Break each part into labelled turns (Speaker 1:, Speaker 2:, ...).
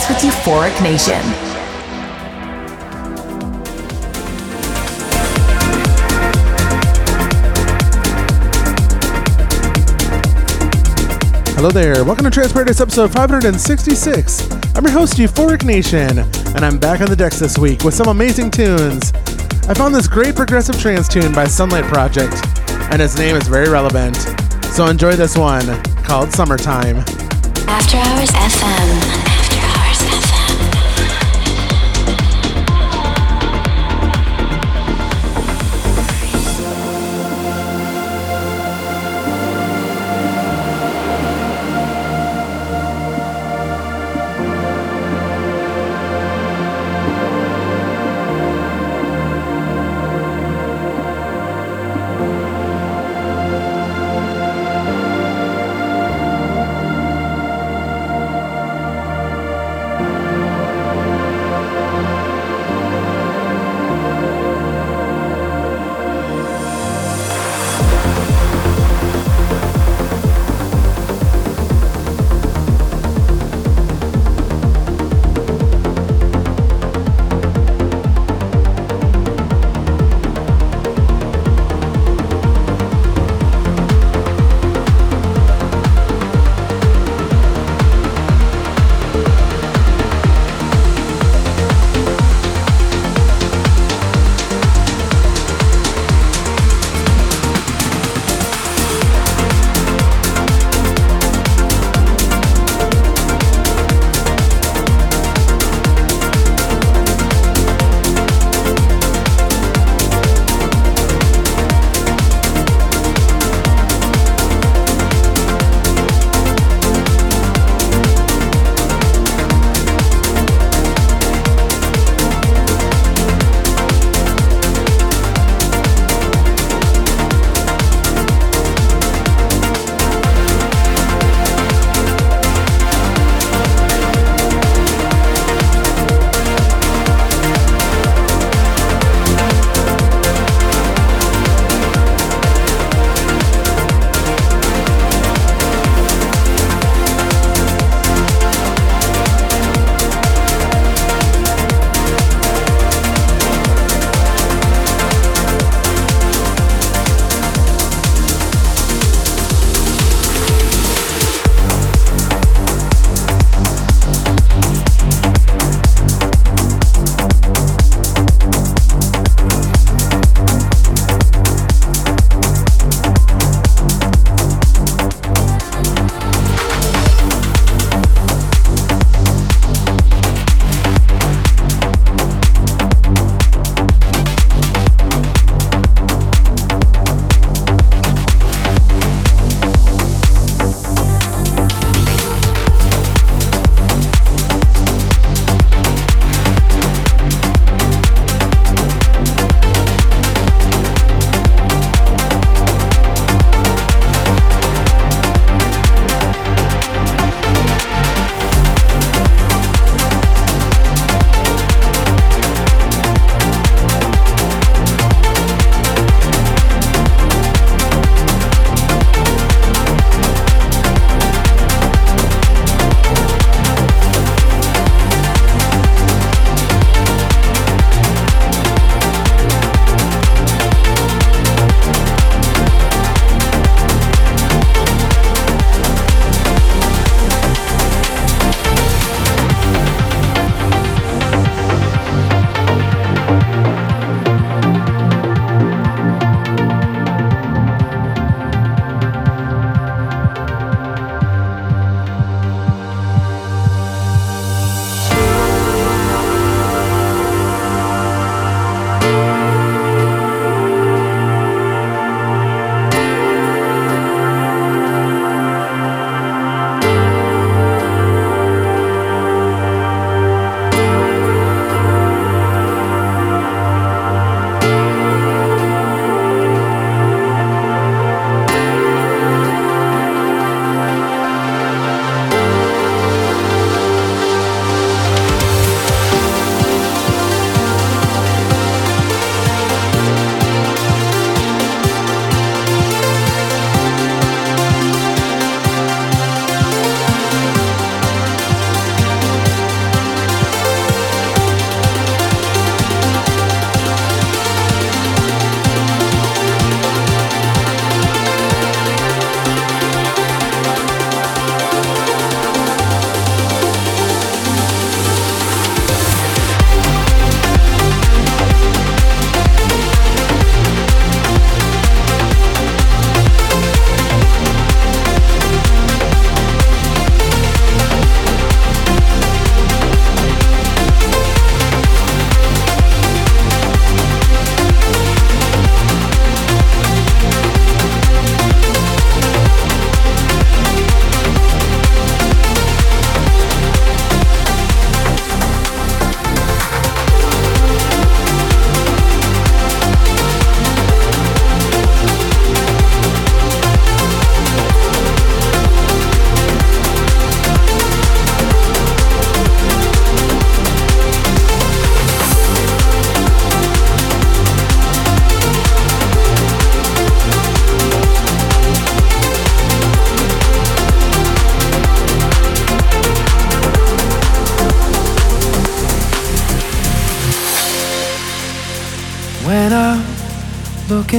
Speaker 1: Paradise with Euphoric Nation.
Speaker 2: Hello there. Welcome to Trance Paradise episode 566. I'm your host, Euphoric Nation, and I'm back on the decks this week with some amazing tunes. I found this great progressive trance tune by Sunlight Project, and its name is very relevant. So enjoy this one called Summertime.
Speaker 3: After Hours FM.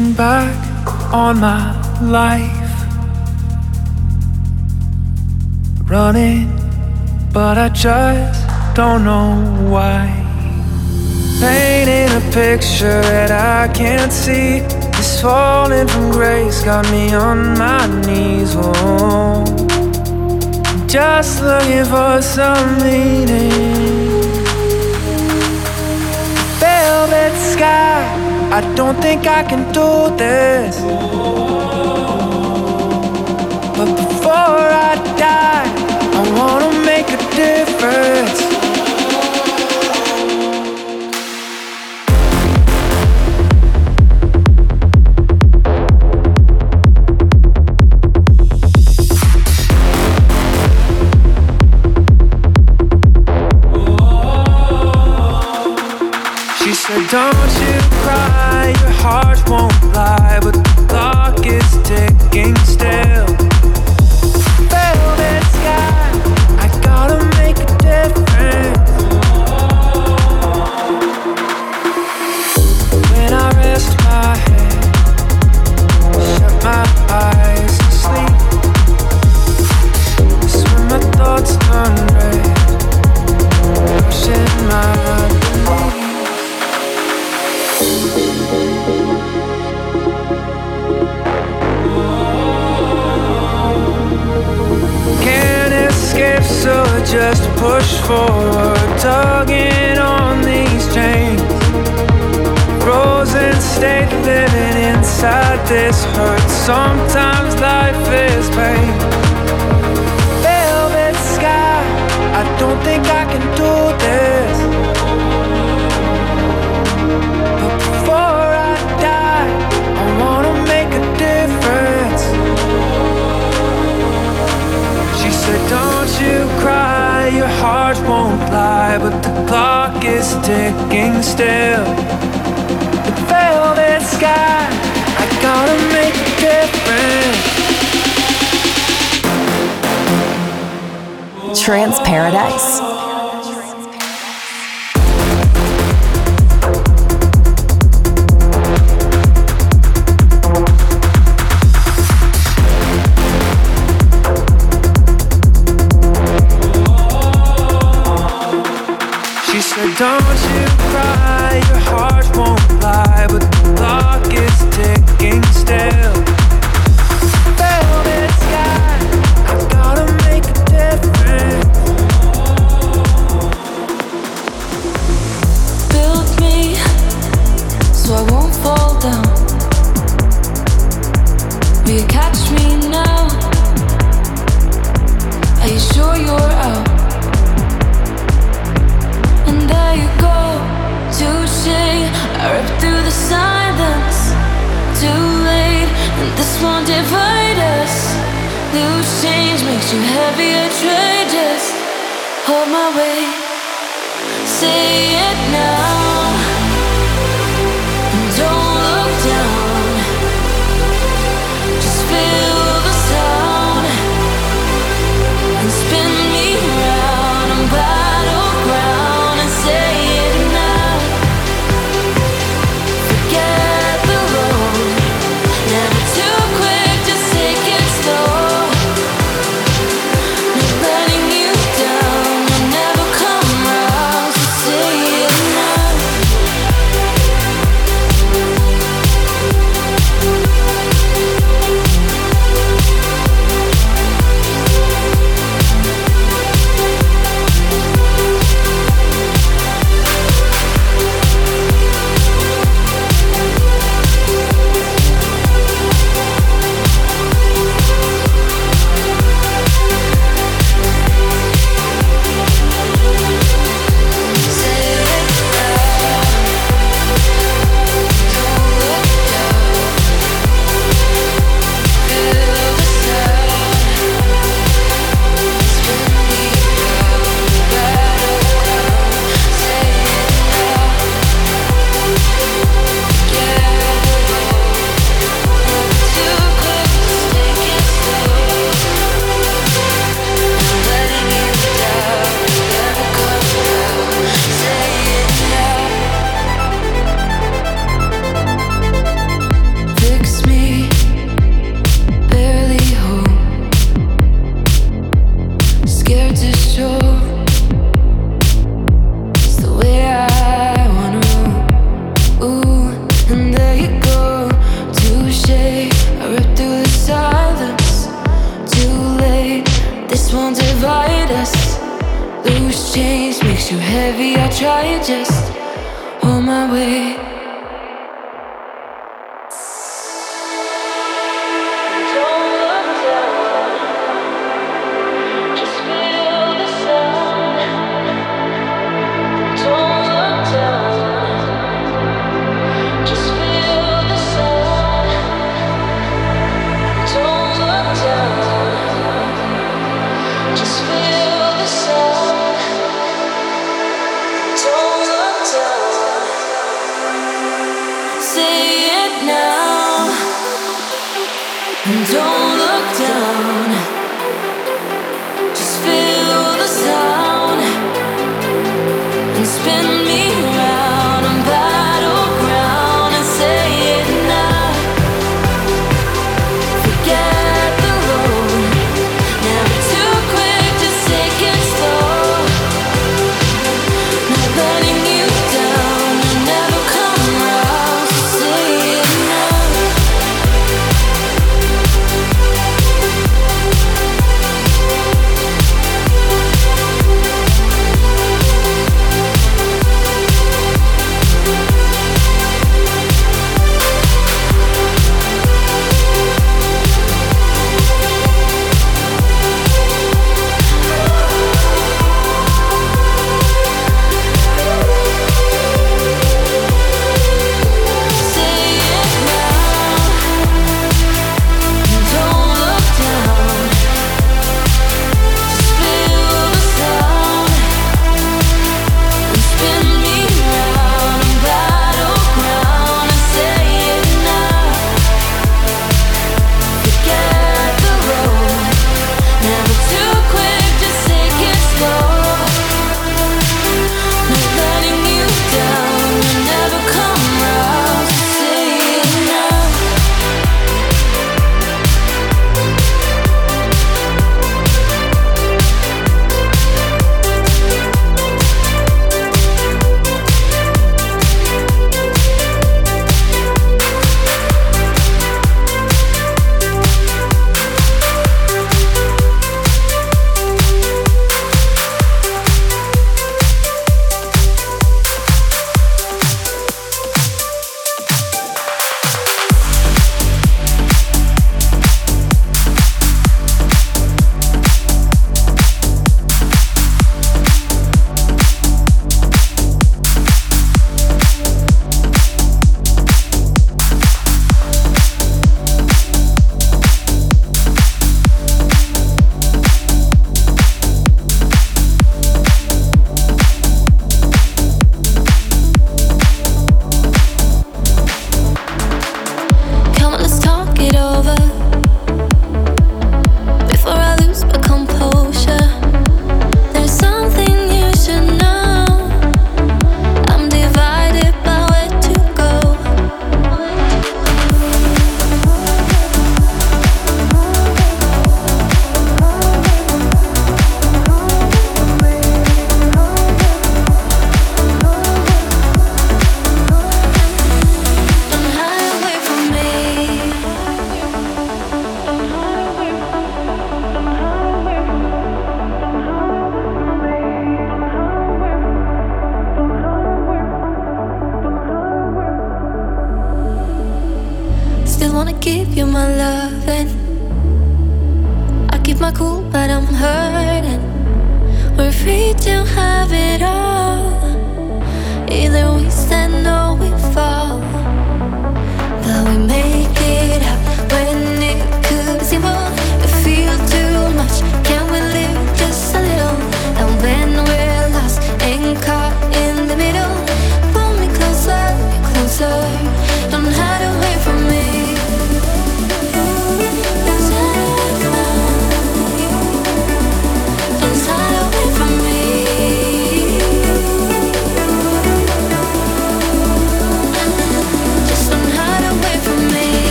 Speaker 4: looking back on my life. Running, but I just don't know why. Painting a picture that I can't see. This falling from grace got me on my knees. Oh, just looking for some meaning. Velvet sky I don't think I can do this. But before I die, I wanna make a difference.
Speaker 3: Trance Paradise.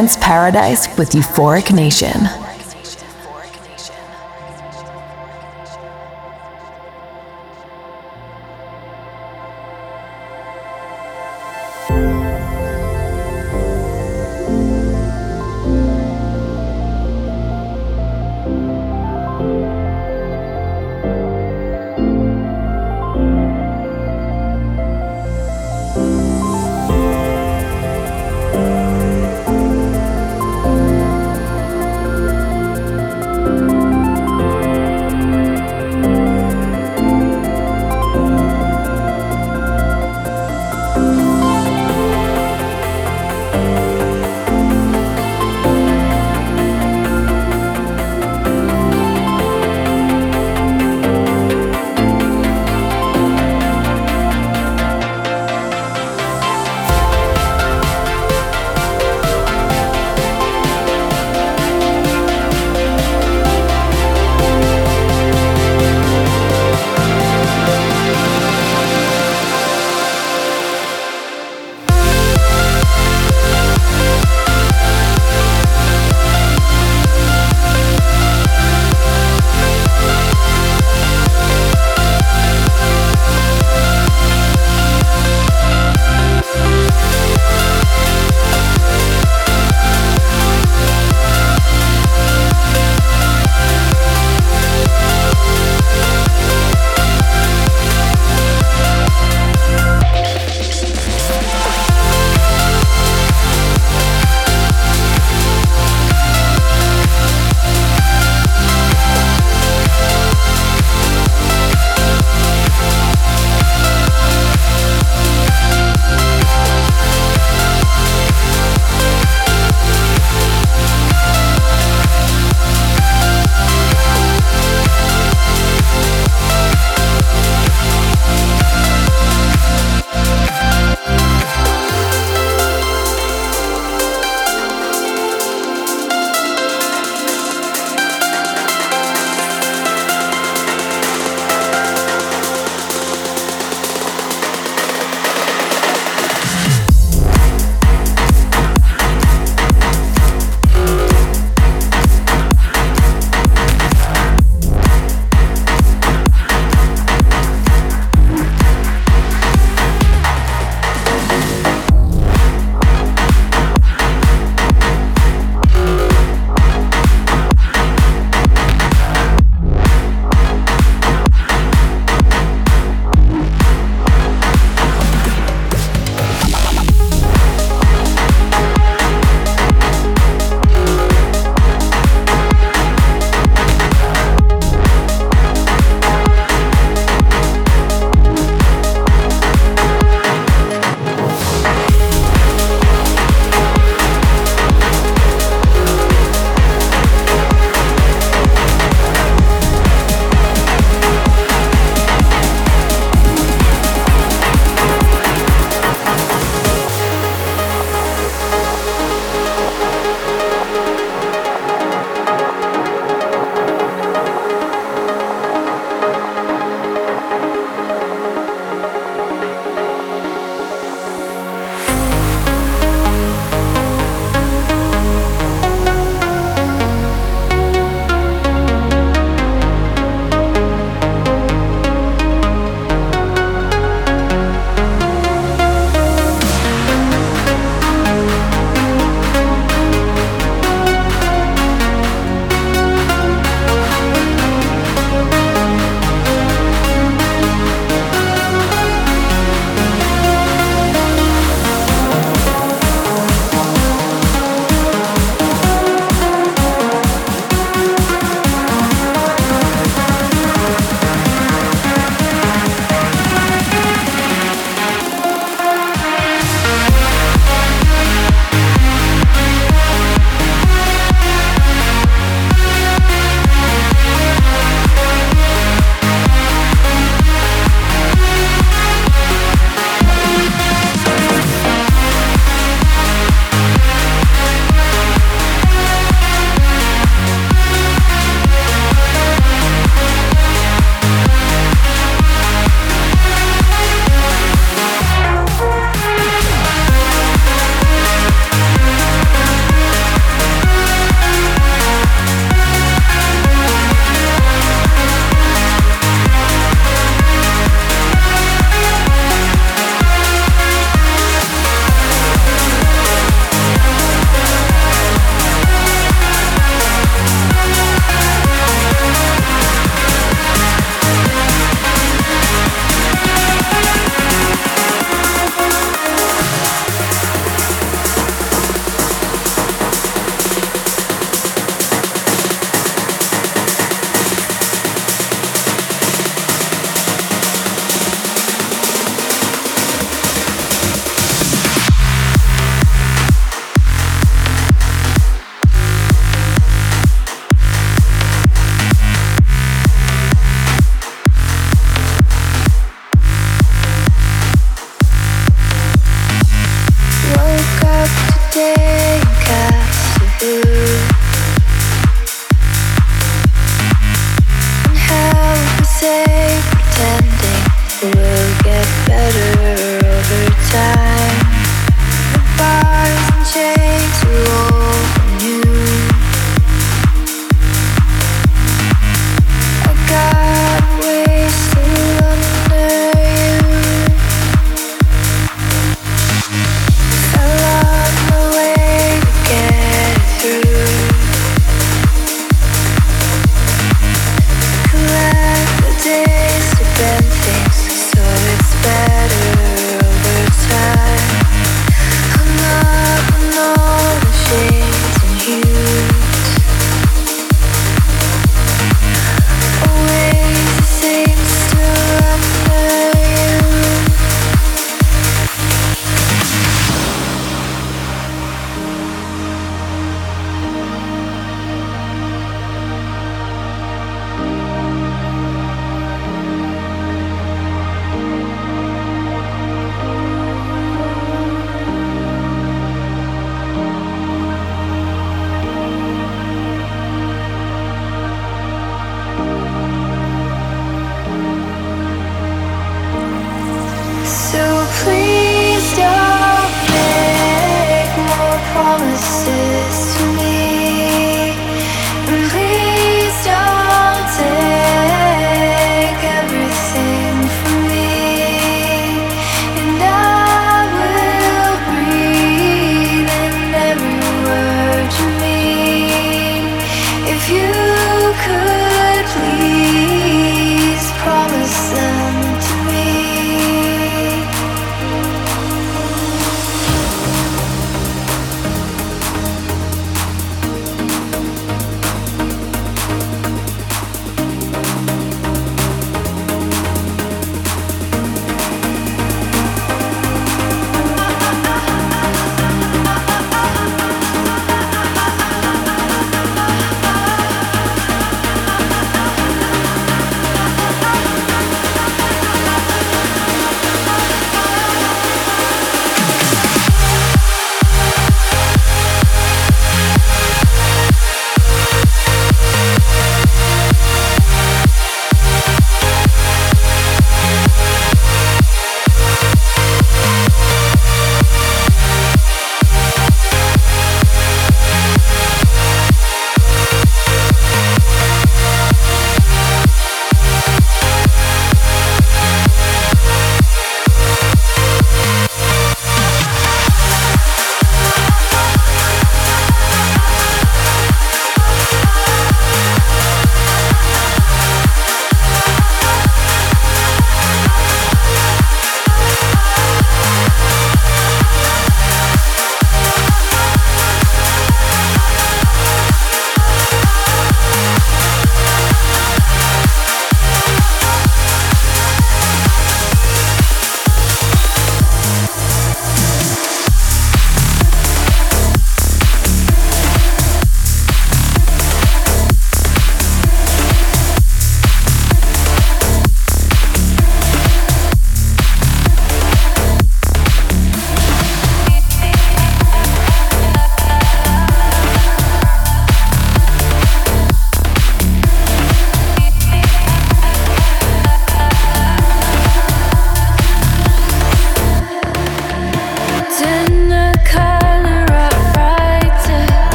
Speaker 1: Trance Paradise with Euphoric Nation.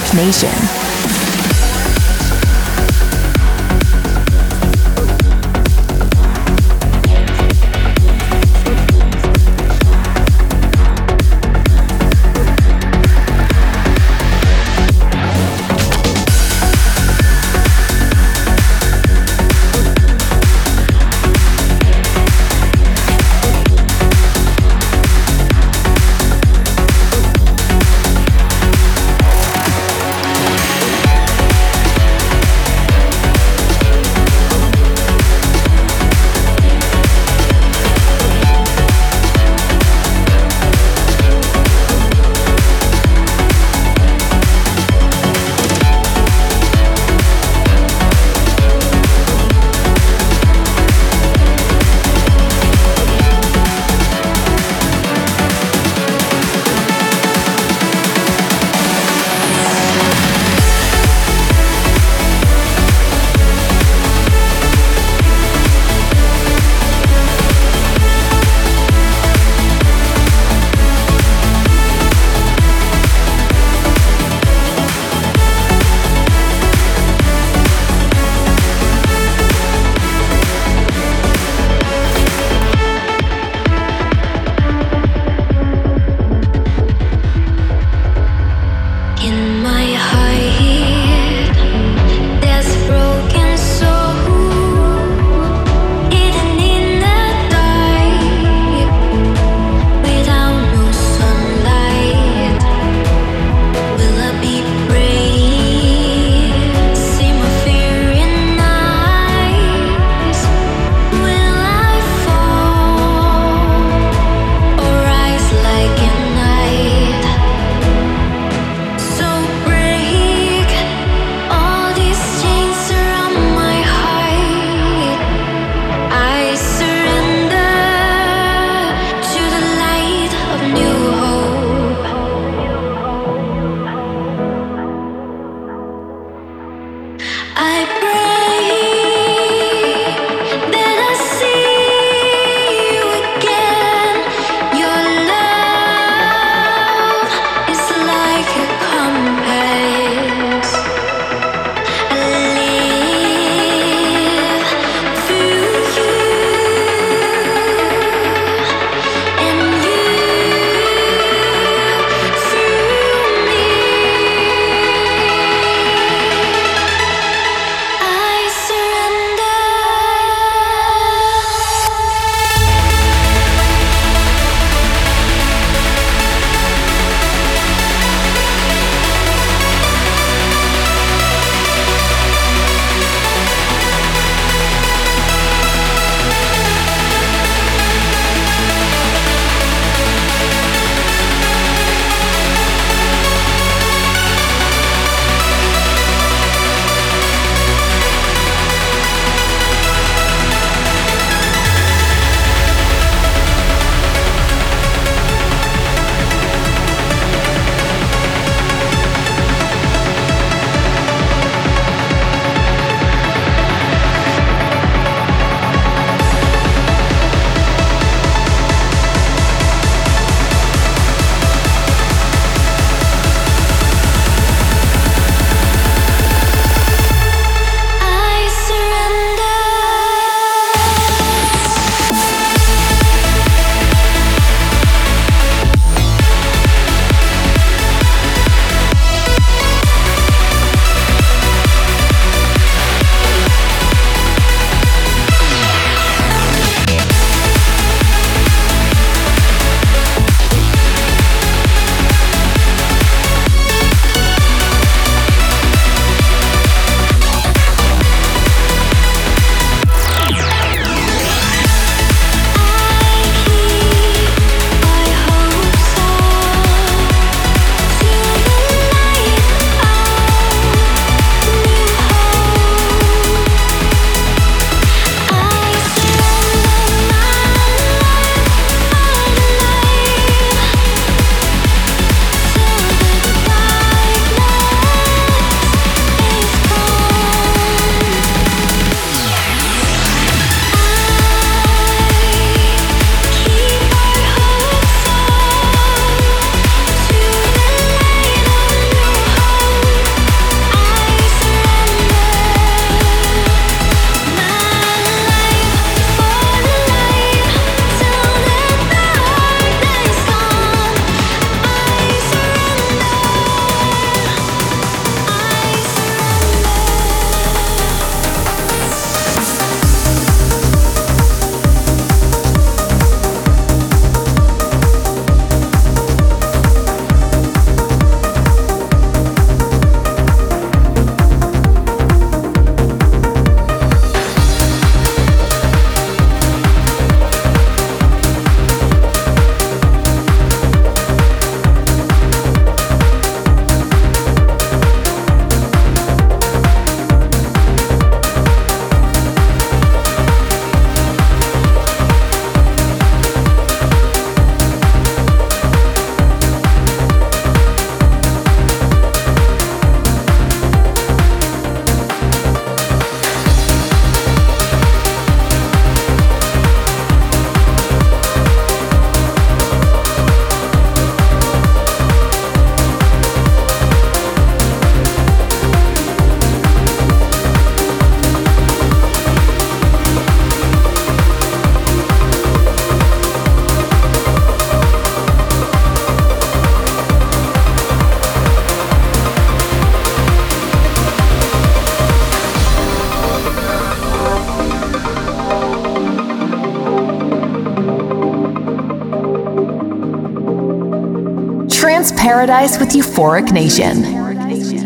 Speaker 1: With Trance Paradise with Euphoric Nation.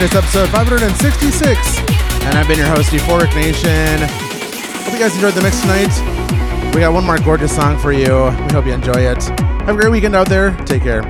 Speaker 3: It's episode 566, and I've been your host, Euphoric Nation. Hope you guys enjoyed the mix tonight. We got one more gorgeous song for you. We hope you enjoy it. Have a great weekend out there. Take care.